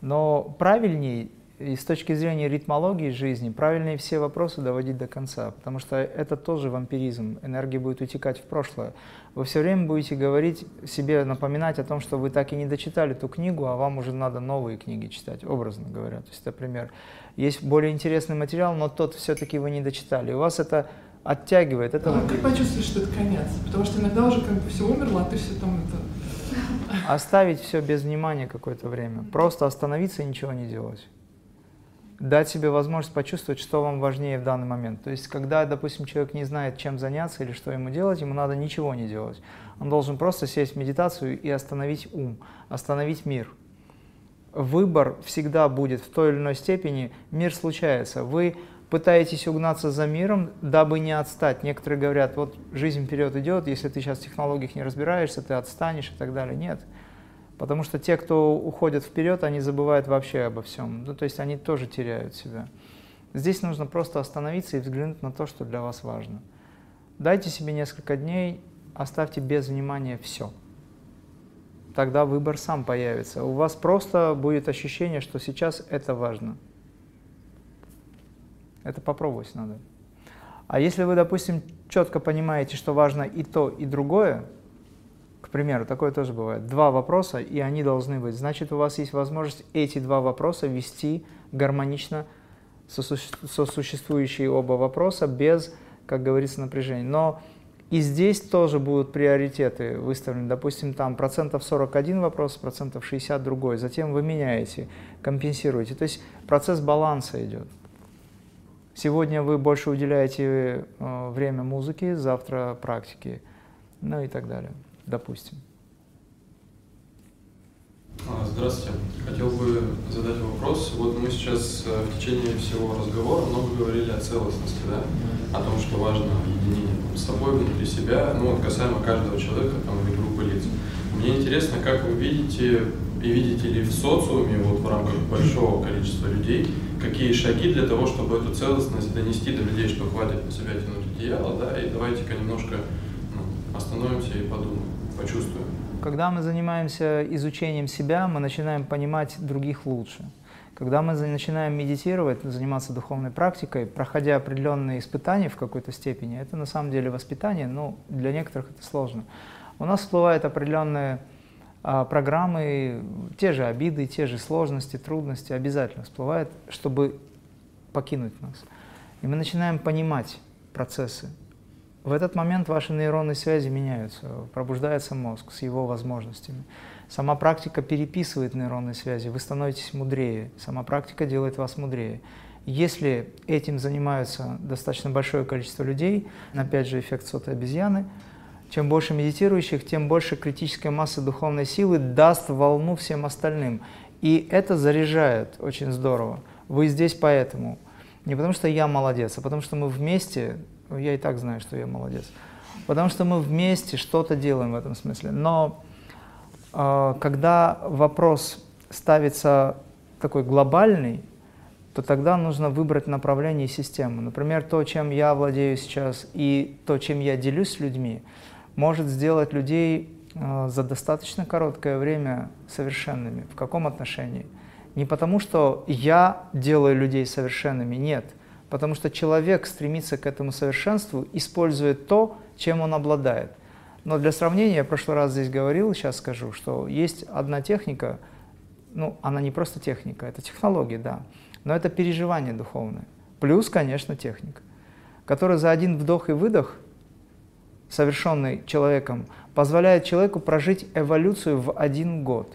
Но правильней и с точки зрения ритмологии жизни правильнее все вопросы доводить до конца, потому что это тоже вампиризм, энергия будет утекать в прошлое. Вы все время будете говорить себе, напоминать о том, что вы так и не дочитали ту книгу, а вам уже надо новые книги читать, образно говоря. То есть, например, есть более интересный материал, но тот все-таки вы не дочитали. У вас это оттягивает. Это... А как почувствовать, что это конец? Потому что иногда уже как бы все умерло, а ты все там это... Оставить все без внимания какое-то время. Просто остановиться и ничего не делать дать себе возможность почувствовать, что вам важнее в данный момент. То есть, когда, допустим, человек не знает, чем заняться или что ему делать, ему надо ничего не делать. Он должен просто сесть в медитацию и остановить ум, остановить мир. Выбор всегда будет в той или иной степени, мир случается. Вы пытаетесь угнаться за миром, дабы не отстать. Некоторые говорят, вот жизнь вперед идет, если ты сейчас в технологиях не разбираешься, ты отстанешь и так далее. Нет. Потому что те, кто уходят вперед, они забывают вообще обо всем. Ну, то есть они тоже теряют себя. Здесь нужно просто остановиться и взглянуть на то, что для вас важно. Дайте себе несколько дней, оставьте без внимания все. Тогда выбор сам появится. У вас просто будет ощущение, что сейчас это важно. Это попробовать надо. А если вы, допустим, четко понимаете, что важно и то, и другое, к примеру, такое тоже бывает, два вопроса, и они должны быть, значит, у вас есть возможность эти два вопроса вести гармонично сосуществующие оба вопроса без, как говорится, напряжения. Но и здесь тоже будут приоритеты выставлены. Допустим, там процентов 41 вопрос, процентов 60 другой. Затем вы меняете, компенсируете. То есть процесс баланса идет. Сегодня вы больше уделяете э, время музыке, завтра практике, ну и так далее, допустим. А, здравствуйте. Хотел бы задать вопрос. Вот мы сейчас э, в течение всего разговора много говорили о целостности, да? О том, что важно единение с собой, внутри себя, ну вот касаемо каждого человека там, или группы лиц. Мне интересно, как вы видите и видите ли в социуме, вот в рамках большого количества людей, какие шаги для того, чтобы эту целостность донести до людей, что хватит на себя тянуть одеяло, да, и давайте-ка немножко остановимся и подумаем, почувствуем. Когда мы занимаемся изучением себя, мы начинаем понимать других лучше. Когда мы начинаем медитировать, заниматься духовной практикой, проходя определенные испытания в какой-то степени, это на самом деле воспитание, но для некоторых это сложно. У нас всплывают определенные а, программы, те же обиды, те же сложности, трудности обязательно всплывают, чтобы покинуть нас. И мы начинаем понимать процессы, в этот момент ваши нейронные связи меняются, пробуждается мозг с его возможностями. Сама практика переписывает нейронные связи, вы становитесь мудрее, сама практика делает вас мудрее. Если этим занимаются достаточно большое количество людей, опять же эффект сотой обезьяны, чем больше медитирующих, тем больше критическая масса духовной силы даст волну всем остальным. И это заряжает очень здорово. Вы здесь поэтому. Не потому что я молодец, а потому что мы вместе ну, я и так знаю, что я молодец. Потому что мы вместе что-то делаем в этом смысле. Но э, когда вопрос ставится такой глобальный, то тогда нужно выбрать направление и систему. Например, то, чем я владею сейчас, и то, чем я делюсь с людьми, может сделать людей э, за достаточно короткое время совершенными. В каком отношении? Не потому, что я делаю людей совершенными, нет – потому что человек стремится к этому совершенству, используя то, чем он обладает. Но для сравнения, я в прошлый раз здесь говорил, сейчас скажу, что есть одна техника, ну, она не просто техника, это технология, да, но это переживание духовное. Плюс, конечно, техника, которая за один вдох и выдох, совершенный человеком, позволяет человеку прожить эволюцию в один год.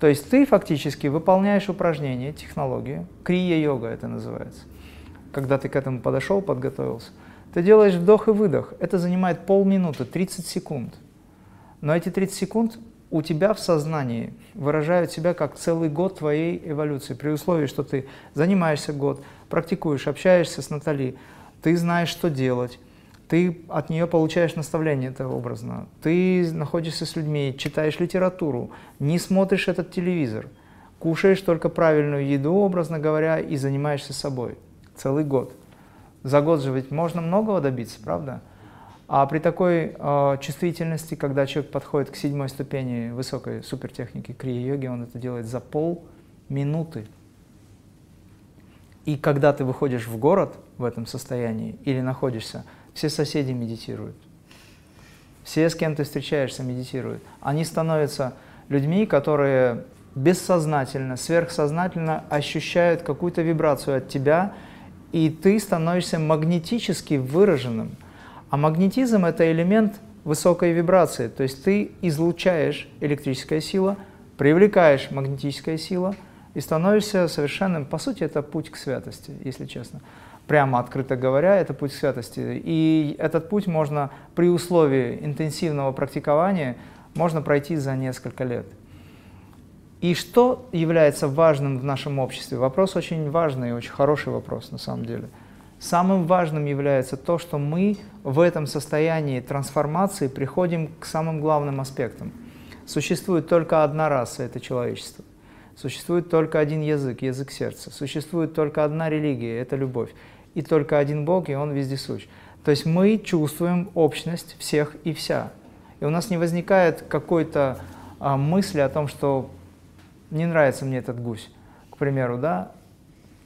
То есть ты фактически выполняешь упражнение, технологию, крия-йога это называется когда ты к этому подошел, подготовился, ты делаешь вдох и выдох. Это занимает полминуты, 30 секунд. Но эти 30 секунд у тебя в сознании выражают себя как целый год твоей эволюции, при условии, что ты занимаешься год, практикуешь, общаешься с Натали, ты знаешь, что делать, ты от нее получаешь наставление, это образно, ты находишься с людьми, читаешь литературу, не смотришь этот телевизор, кушаешь только правильную еду, образно говоря, и занимаешься собой целый год. За год же ведь можно многого добиться, правда? А при такой э, чувствительности, когда человек подходит к седьмой ступени высокой супертехники крия-йоги, он это делает за полминуты. И когда ты выходишь в город в этом состоянии или находишься, все соседи медитируют. Все, с кем ты встречаешься, медитируют. Они становятся людьми, которые бессознательно, сверхсознательно ощущают какую-то вибрацию от тебя – и ты становишься магнетически выраженным. А магнетизм – это элемент высокой вибрации, то есть ты излучаешь электрическая сила, привлекаешь магнетическая сила и становишься совершенным. По сути, это путь к святости, если честно. Прямо открыто говоря, это путь к святости. И этот путь можно при условии интенсивного практикования можно пройти за несколько лет. И что является важным в нашем обществе? Вопрос очень важный и очень хороший вопрос на самом деле. Самым важным является то, что мы в этом состоянии трансформации приходим к самым главным аспектам. Существует только одна раса – это человечество. Существует только один язык, язык сердца. Существует только одна религия, это любовь. И только один Бог, и Он вездесущ. То есть мы чувствуем общность всех и вся. И у нас не возникает какой-то а, мысли о том, что не нравится мне этот гусь, к примеру, да?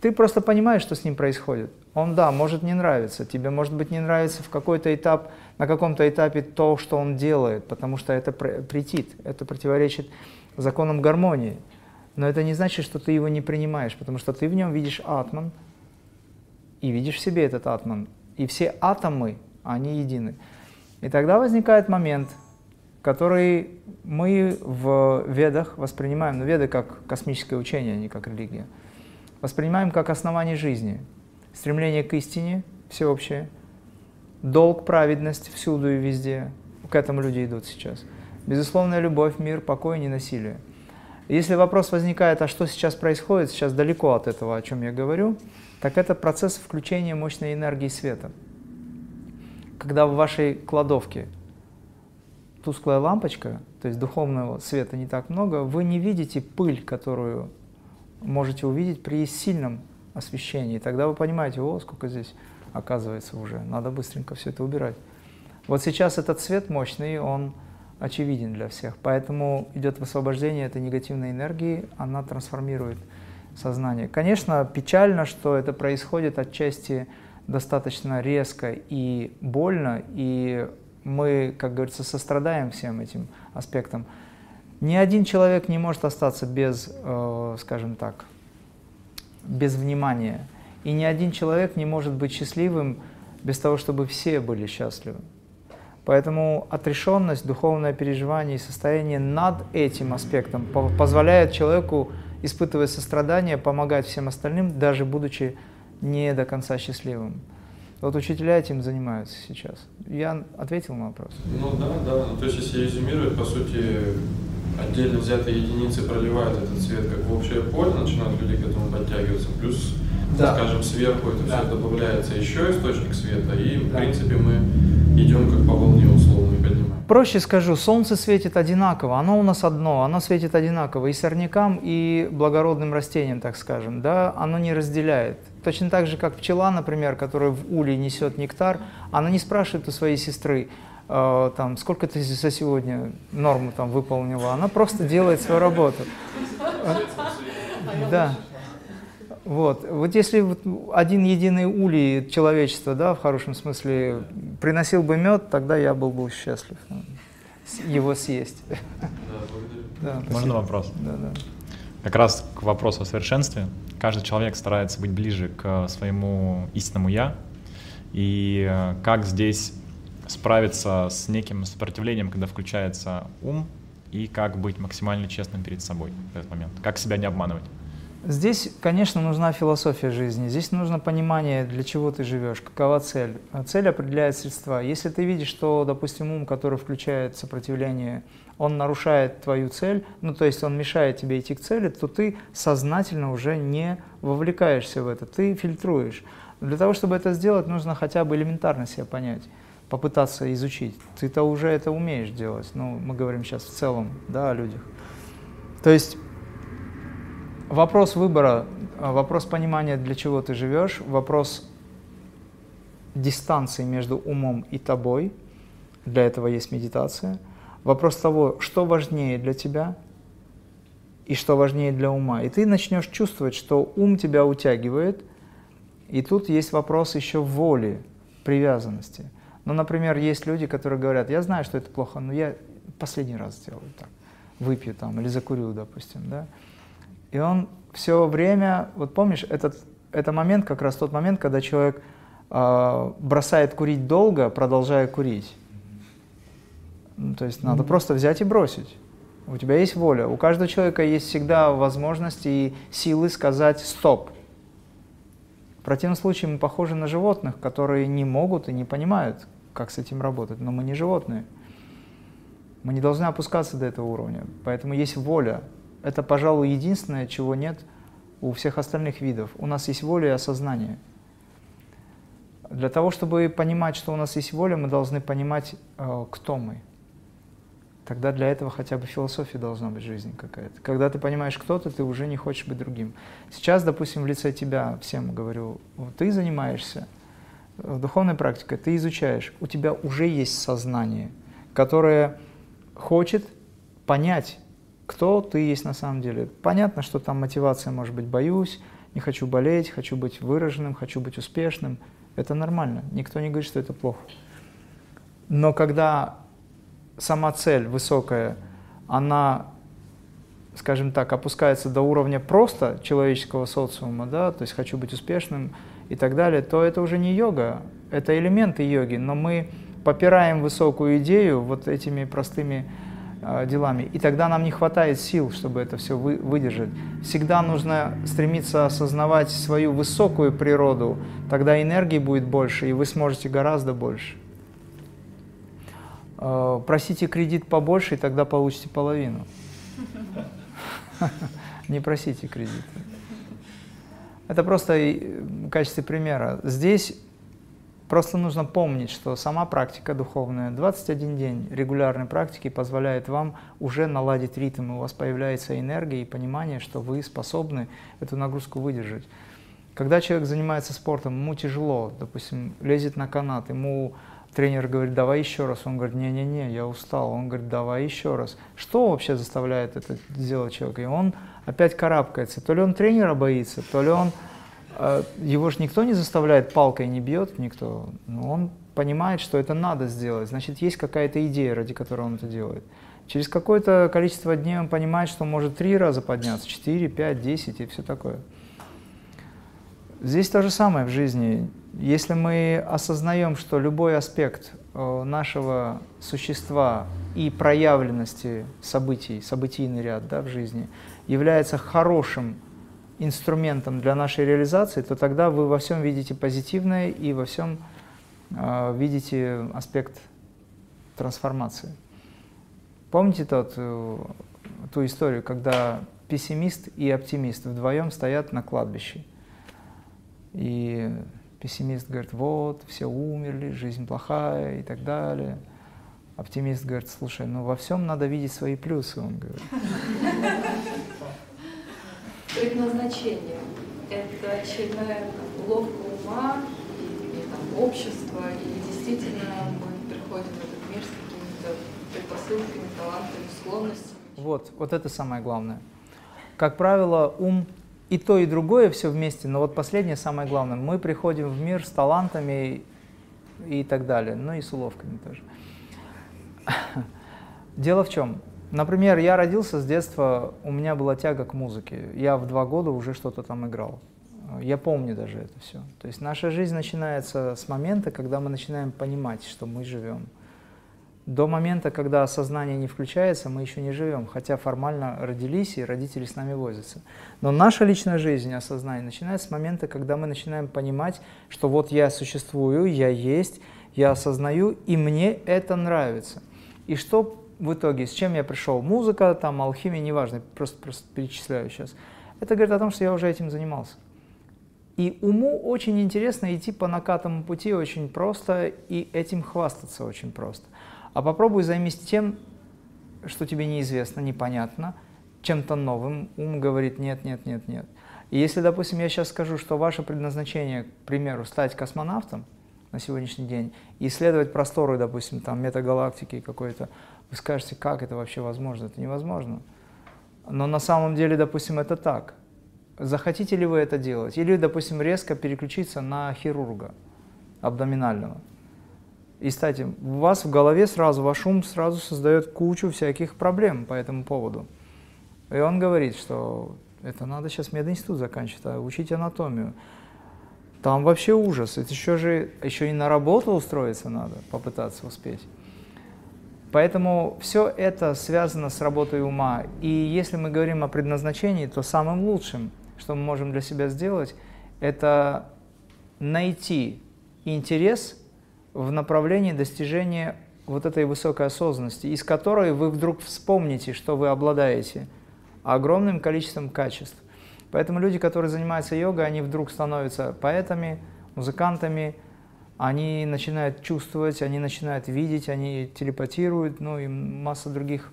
Ты просто понимаешь, что с ним происходит. Он, да, может не нравиться, тебе может быть не нравится в какой-то этап, на каком-то этапе то, что он делает, потому что это претит, это противоречит законам гармонии. Но это не значит, что ты его не принимаешь, потому что ты в нем видишь атман, и видишь в себе этот атман. И все атомы, они едины. И тогда возникает момент, который мы в ведах воспринимаем, ну веды как космическое учение, а не как религия, воспринимаем как основание жизни. Стремление к истине всеобщее, долг, праведность всюду и везде. К этому люди идут сейчас. Безусловная любовь, мир, покой и ненасилие. Если вопрос возникает, а что сейчас происходит, сейчас далеко от этого, о чем я говорю, так это процесс включения мощной энергии света. Когда в вашей кладовке тусклая лампочка, то есть духовного света не так много, вы не видите пыль, которую можете увидеть при сильном освещении. Тогда вы понимаете, о, сколько здесь оказывается уже, надо быстренько все это убирать. Вот сейчас этот свет мощный, он очевиден для всех, поэтому идет высвобождение этой негативной энергии, она трансформирует сознание. Конечно, печально, что это происходит отчасти достаточно резко и больно, и мы, как говорится, сострадаем всем этим аспектам. Ни один человек не может остаться без, э, скажем так, без внимания. И ни один человек не может быть счастливым без того, чтобы все были счастливы. Поэтому отрешенность, духовное переживание и состояние над этим аспектом позволяет человеку испытывая сострадание, помогать всем остальным, даже будучи не до конца счастливым. Вот учителя этим занимаются сейчас. Я ответил на вопрос. Ну да, да. Ну, то есть если резюмировать, по сути, отдельно взятые единицы проливают этот свет как в общее поле, начинают люди к этому подтягиваться, плюс, да. скажем, сверху это да. все добавляется еще источник света, и в да. принципе мы идем как по волне условно и поднимаем. Проще скажу, солнце светит одинаково, оно у нас одно, оно светит одинаково и сорнякам, и благородным растениям, так скажем, да, оно не разделяет. Точно так же, как пчела, например, которая в улей несет нектар, она не спрашивает у своей сестры, э, там, сколько ты за сегодня норму там выполнила, она просто делает свою работу. Да. Вот. вот если вот один единый улей человечества, да, в хорошем смысле, приносил бы мед, тогда я был бы счастлив его съесть. Да, Можно вопрос? Да, да. Как раз к вопросу о совершенстве. Каждый человек старается быть ближе к своему истинному «я». И э, как здесь справиться с неким сопротивлением, когда включается ум, и как быть максимально честным перед собой в этот момент? Как себя не обманывать? Здесь, конечно, нужна философия жизни. Здесь нужно понимание, для чего ты живешь, какова цель. Цель определяет средства. Если ты видишь, что, допустим, ум, который включает сопротивление, он нарушает твою цель, ну то есть он мешает тебе идти к цели, то ты сознательно уже не вовлекаешься в это, ты фильтруешь. Для того, чтобы это сделать, нужно хотя бы элементарно себя понять, попытаться изучить. Ты-то уже это умеешь делать, ну мы говорим сейчас в целом да, о людях. То есть Вопрос выбора, а, вопрос понимания, для чего ты живешь, вопрос дистанции между умом и тобой, для этого есть медитация, вопрос того, что важнее для тебя и что важнее для ума. И ты начнешь чувствовать, что ум тебя утягивает, и тут есть вопрос еще воли, привязанности. Ну, например, есть люди, которые говорят, я знаю, что это плохо, но я последний раз сделаю так, выпью там или закурю, допустим, да. И он все время, вот помнишь, этот, это момент, как раз тот момент, когда человек э, бросает курить долго, продолжая курить. Ну, то есть надо mm-hmm. просто взять и бросить. У тебя есть воля. У каждого человека есть всегда возможность и силы сказать «стоп». В противном случае мы похожи на животных, которые не могут и не понимают, как с этим работать. Но мы не животные. Мы не должны опускаться до этого уровня. Поэтому есть воля. Это, пожалуй, единственное, чего нет у всех остальных видов. У нас есть воля и осознание. Для того, чтобы понимать, что у нас есть воля, мы должны понимать, э, кто мы. тогда для этого хотя бы философия должна быть жизни какая-то. Когда ты понимаешь, кто ты, ты уже не хочешь быть другим. Сейчас, допустим, в лице тебя всем говорю, ты занимаешься э, духовной практикой, ты изучаешь, у тебя уже есть сознание, которое хочет понять, кто ты есть на самом деле. Понятно, что там мотивация может быть «боюсь», «не хочу болеть», «хочу быть выраженным», «хочу быть успешным». Это нормально, никто не говорит, что это плохо. Но когда сама цель высокая, она, скажем так, опускается до уровня просто человеческого социума, да, то есть хочу быть успешным и так далее, то это уже не йога, это элементы йоги, но мы попираем высокую идею вот этими простыми делами, и тогда нам не хватает сил, чтобы это все вы, выдержать. Всегда нужно стремиться осознавать свою высокую природу, тогда энергии будет больше, и вы сможете гораздо больше. Э, просите кредит побольше, и тогда получите половину. Не просите кредит. Это просто в качестве примера. Здесь просто нужно помнить, что сама практика духовная, 21 день регулярной практики позволяет вам уже наладить ритм, у вас появляется энергия и понимание, что вы способны эту нагрузку выдержать. Когда человек занимается спортом, ему тяжело, допустим, лезет на канат, ему Тренер говорит, давай еще раз. Он говорит, не-не-не, я устал. Он говорит, давай еще раз. Что вообще заставляет это делать человека? И он опять карабкается. То ли он тренера боится, то ли он... Э, его же никто не заставляет, палкой не бьет никто. Но он понимает, что это надо сделать. Значит, есть какая-то идея, ради которой он это делает. Через какое-то количество дней он понимает, что он может три раза подняться, четыре, пять, десять и все такое. Здесь то же самое в жизни. Если мы осознаем, что любой аспект э, нашего существа и проявленности событий, событийный ряд да, в жизни, является хорошим инструментом для нашей реализации, то тогда вы во всем видите позитивное и во всем э, видите аспект трансформации. Помните тот, э, ту историю, когда пессимист и оптимист вдвоем стоят на кладбище? И Пессимист говорит, вот, все умерли, жизнь плохая и так далее. Оптимист говорит, слушай, ну во всем надо видеть свои плюсы, он говорит. Предназначение – это очередная уловка ума или там, общества, или действительно мы приходим в этот мир с какими-то предпосылками, талантами, склонностями? Вот, вот это самое главное. Как правило, ум и то, и другое все вместе, но вот последнее самое главное. Мы приходим в мир с талантами и так далее, ну и с уловками тоже. Дело в чем? Например, я родился с детства, у меня была тяга к музыке. Я в два года уже что-то там играл. Я помню даже это все. То есть наша жизнь начинается с момента, когда мы начинаем понимать, что мы живем. До момента, когда сознание не включается, мы еще не живем, хотя формально родились и родители с нами возятся. Но наша личная жизнь, осознание начинается с момента, когда мы начинаем понимать, что вот я существую, я есть, я осознаю, и мне это нравится. И что в итоге, с чем я пришел? Музыка, там, алхимия, неважно, просто, просто перечисляю сейчас. Это говорит о том, что я уже этим занимался. И уму очень интересно идти по накатому пути очень просто, и этим хвастаться очень просто. А попробуй займись тем, что тебе неизвестно, непонятно, чем-то новым. Ум говорит нет, нет, нет, нет. И если, допустим, я сейчас скажу, что ваше предназначение, к примеру, стать космонавтом на сегодняшний день исследовать просторы, допустим, там метагалактики какой-то, вы скажете, как это вообще возможно? Это невозможно. Но на самом деле, допустим, это так. Захотите ли вы это делать? Или, допустим, резко переключиться на хирурга абдоминального? И, кстати, у вас в голове сразу, ваш ум сразу создает кучу всяких проблем по этому поводу. И он говорит, что это надо сейчас мединститут заканчивать, а учить анатомию. Там вообще ужас. Это еще же еще и на работу устроиться надо, попытаться успеть. Поэтому все это связано с работой ума. И если мы говорим о предназначении, то самым лучшим, что мы можем для себя сделать, это найти интерес в направлении достижения вот этой высокой осознанности, из которой вы вдруг вспомните, что вы обладаете огромным количеством качеств. Поэтому люди, которые занимаются йогой, они вдруг становятся поэтами, музыкантами, они начинают чувствовать, они начинают видеть, они телепатируют, ну и масса других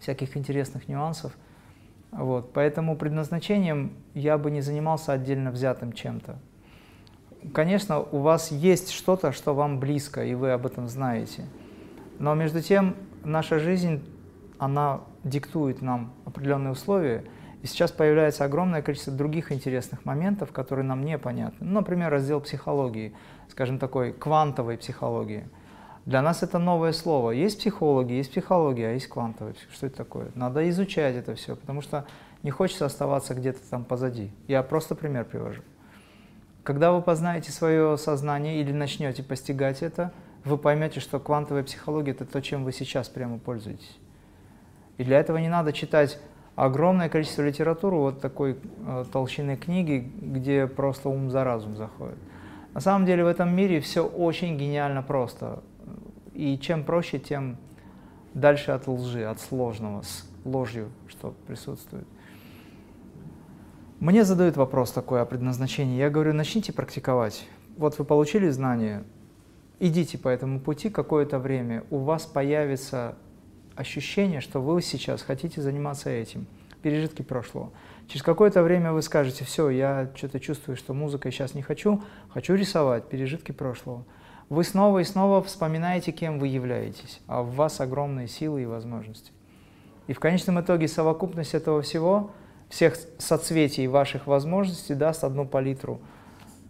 всяких интересных нюансов. Вот. Поэтому предназначением я бы не занимался отдельно взятым чем-то. Конечно, у вас есть что-то, что вам близко, и вы об этом знаете. Но между тем, наша жизнь, она диктует нам определенные условия, и сейчас появляется огромное количество других интересных моментов, которые нам непонятны. Ну, например, раздел психологии, скажем, такой квантовой психологии. Для нас это новое слово. Есть психологи, есть психология, а есть квантовая. Что это такое? Надо изучать это все, потому что не хочется оставаться где-то там позади. Я просто пример привожу. Когда вы познаете свое сознание или начнете постигать это, вы поймете, что квантовая психология – это то, чем вы сейчас прямо пользуетесь. И для этого не надо читать огромное количество литературы, вот такой э, толщины книги, где просто ум за разум заходит. На самом деле в этом мире все очень гениально просто. И чем проще, тем дальше от лжи, от сложного, с ложью, что присутствует. Мне задают вопрос такой о предназначении. Я говорю, начните практиковать. Вот вы получили знания, идите по этому пути какое-то время, у вас появится ощущение, что вы сейчас хотите заниматься этим, пережитки прошлого. Через какое-то время вы скажете, все, я что-то чувствую, что музыкой сейчас не хочу, хочу рисовать, пережитки прошлого. Вы снова и снова вспоминаете, кем вы являетесь, а в вас огромные силы и возможности. И в конечном итоге совокупность этого всего, всех соцветий ваших возможностей даст одну палитру,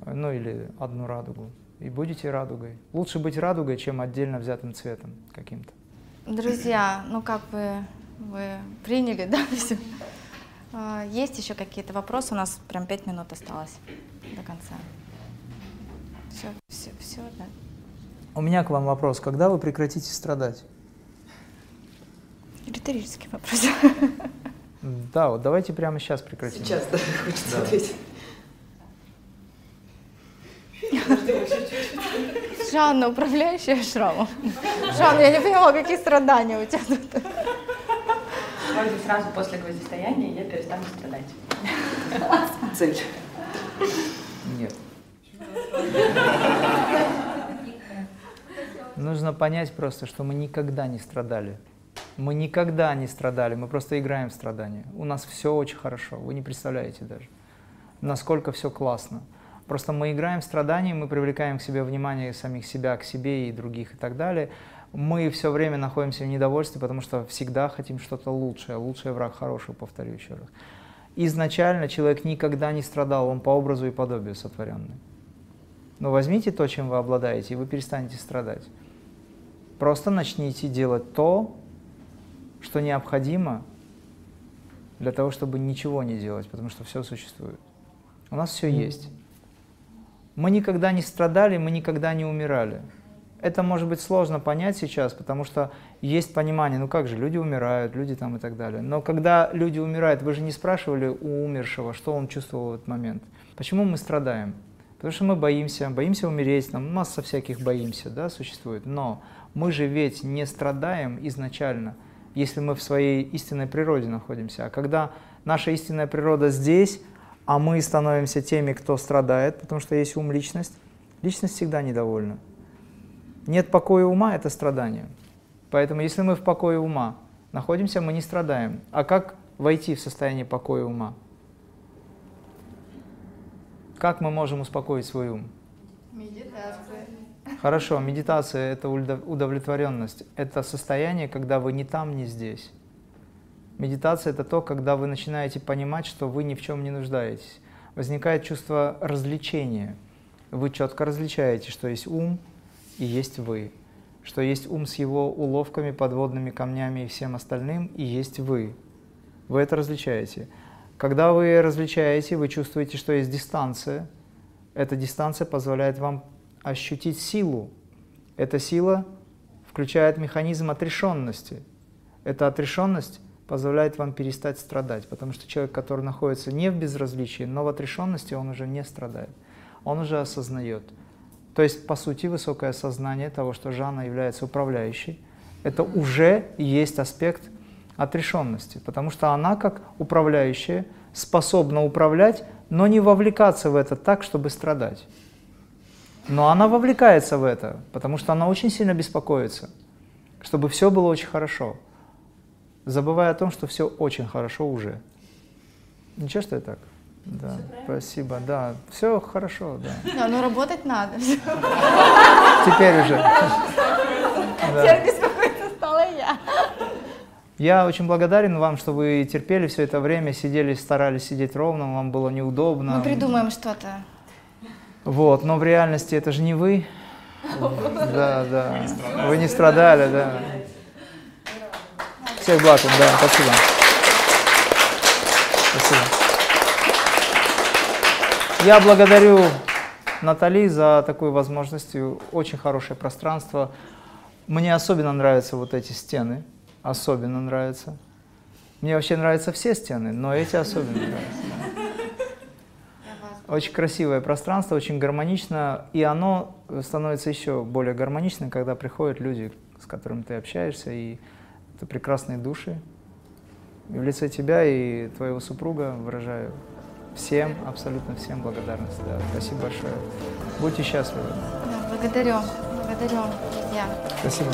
ну или одну радугу. И будете радугой. Лучше быть радугой, чем отдельно взятым цветом каким-то. Друзья, ну как бы вы приняли, да, все? А, есть еще какие-то вопросы? У нас прям пять минут осталось до конца. Все, все, все, да. У меня к вам вопрос. Когда вы прекратите страдать? Риторический вопрос. Да, вот давайте прямо сейчас прекратим. Сейчас, да, хочется Да. ответить. Жанна, управляющая шрамом. Жанна, я не поняла, какие страдания у тебя тут. Вроде сразу после гвоздистояния я перестану страдать. Цель. Нет. Нужно понять просто, что мы никогда не страдали. Мы никогда не страдали, мы просто играем в страдания. У нас все очень хорошо, вы не представляете даже, насколько все классно. Просто мы играем в страдания, мы привлекаем к себе внимание самих себя, к себе и других и так далее. Мы все время находимся в недовольстве, потому что всегда хотим что-то лучшее. Лучший враг хорошего, повторю еще раз. Изначально человек никогда не страдал, он по образу и подобию сотворенный. Но возьмите то, чем вы обладаете, и вы перестанете страдать. Просто начните делать то, что необходимо для того, чтобы ничего не делать, потому что все существует. У нас все есть. Мы никогда не страдали, мы никогда не умирали. Это может быть сложно понять сейчас, потому что есть понимание, ну как же, люди умирают, люди там и так далее. Но когда люди умирают, вы же не спрашивали у умершего, что он чувствовал в этот момент. Почему мы страдаем? Потому что мы боимся, боимся умереть, там масса всяких боимся, да, существует. Но мы же ведь не страдаем изначально, если мы в своей истинной природе находимся. А когда наша истинная природа здесь, а мы становимся теми, кто страдает, потому что есть ум, личность, личность всегда недовольна. Нет покоя ума – это страдание. Поэтому если мы в покое ума находимся, мы не страдаем. А как войти в состояние покоя ума? Как мы можем успокоить свой ум? Медитация. Хорошо, медитация – это удов- удовлетворенность. Это состояние, когда вы не там, не здесь. Медитация – это то, когда вы начинаете понимать, что вы ни в чем не нуждаетесь. Возникает чувство развлечения. Вы четко различаете, что есть ум и есть вы. Что есть ум с его уловками, подводными камнями и всем остальным, и есть вы. Вы это различаете. Когда вы различаете, вы чувствуете, что есть дистанция. Эта дистанция позволяет вам ощутить силу. Эта сила включает механизм отрешенности. Эта отрешенность позволяет вам перестать страдать, потому что человек, который находится не в безразличии, но в отрешенности, он уже не страдает, он уже осознает. То есть, по сути, высокое сознание того, что Жанна является управляющей, это уже есть аспект отрешенности, потому что она, как управляющая, способна управлять, но не вовлекаться в это так, чтобы страдать. Но она вовлекается в это, потому что она очень сильно беспокоится, чтобы все было очень хорошо, забывая о том, что все очень хорошо уже. Ничего, что я так? Да, спасибо, да, все хорошо, да. Да, ну работать надо. Теперь уже. Теперь беспокоиться стала я. Я очень благодарен вам, что вы терпели все это время, сидели, старались сидеть ровно, вам было неудобно. Мы придумаем что-то. Вот, но в реальности это же не вы. Да, да. Вы не страдали, да. Всех благ вам, да. Спасибо. Я благодарю Натали за такую возможность, очень хорошее пространство. Мне особенно нравятся вот эти стены, особенно нравятся. Мне вообще нравятся все стены, но эти особенно нравятся. Очень красивое пространство, очень гармонично, и оно становится еще более гармоничным, когда приходят люди, с которыми ты общаешься, и это прекрасные души. И в лице тебя и твоего супруга выражаю всем, абсолютно всем благодарность. Да, спасибо большое. Будьте счастливы. Да, благодарю, благодарю, друзья. Спасибо.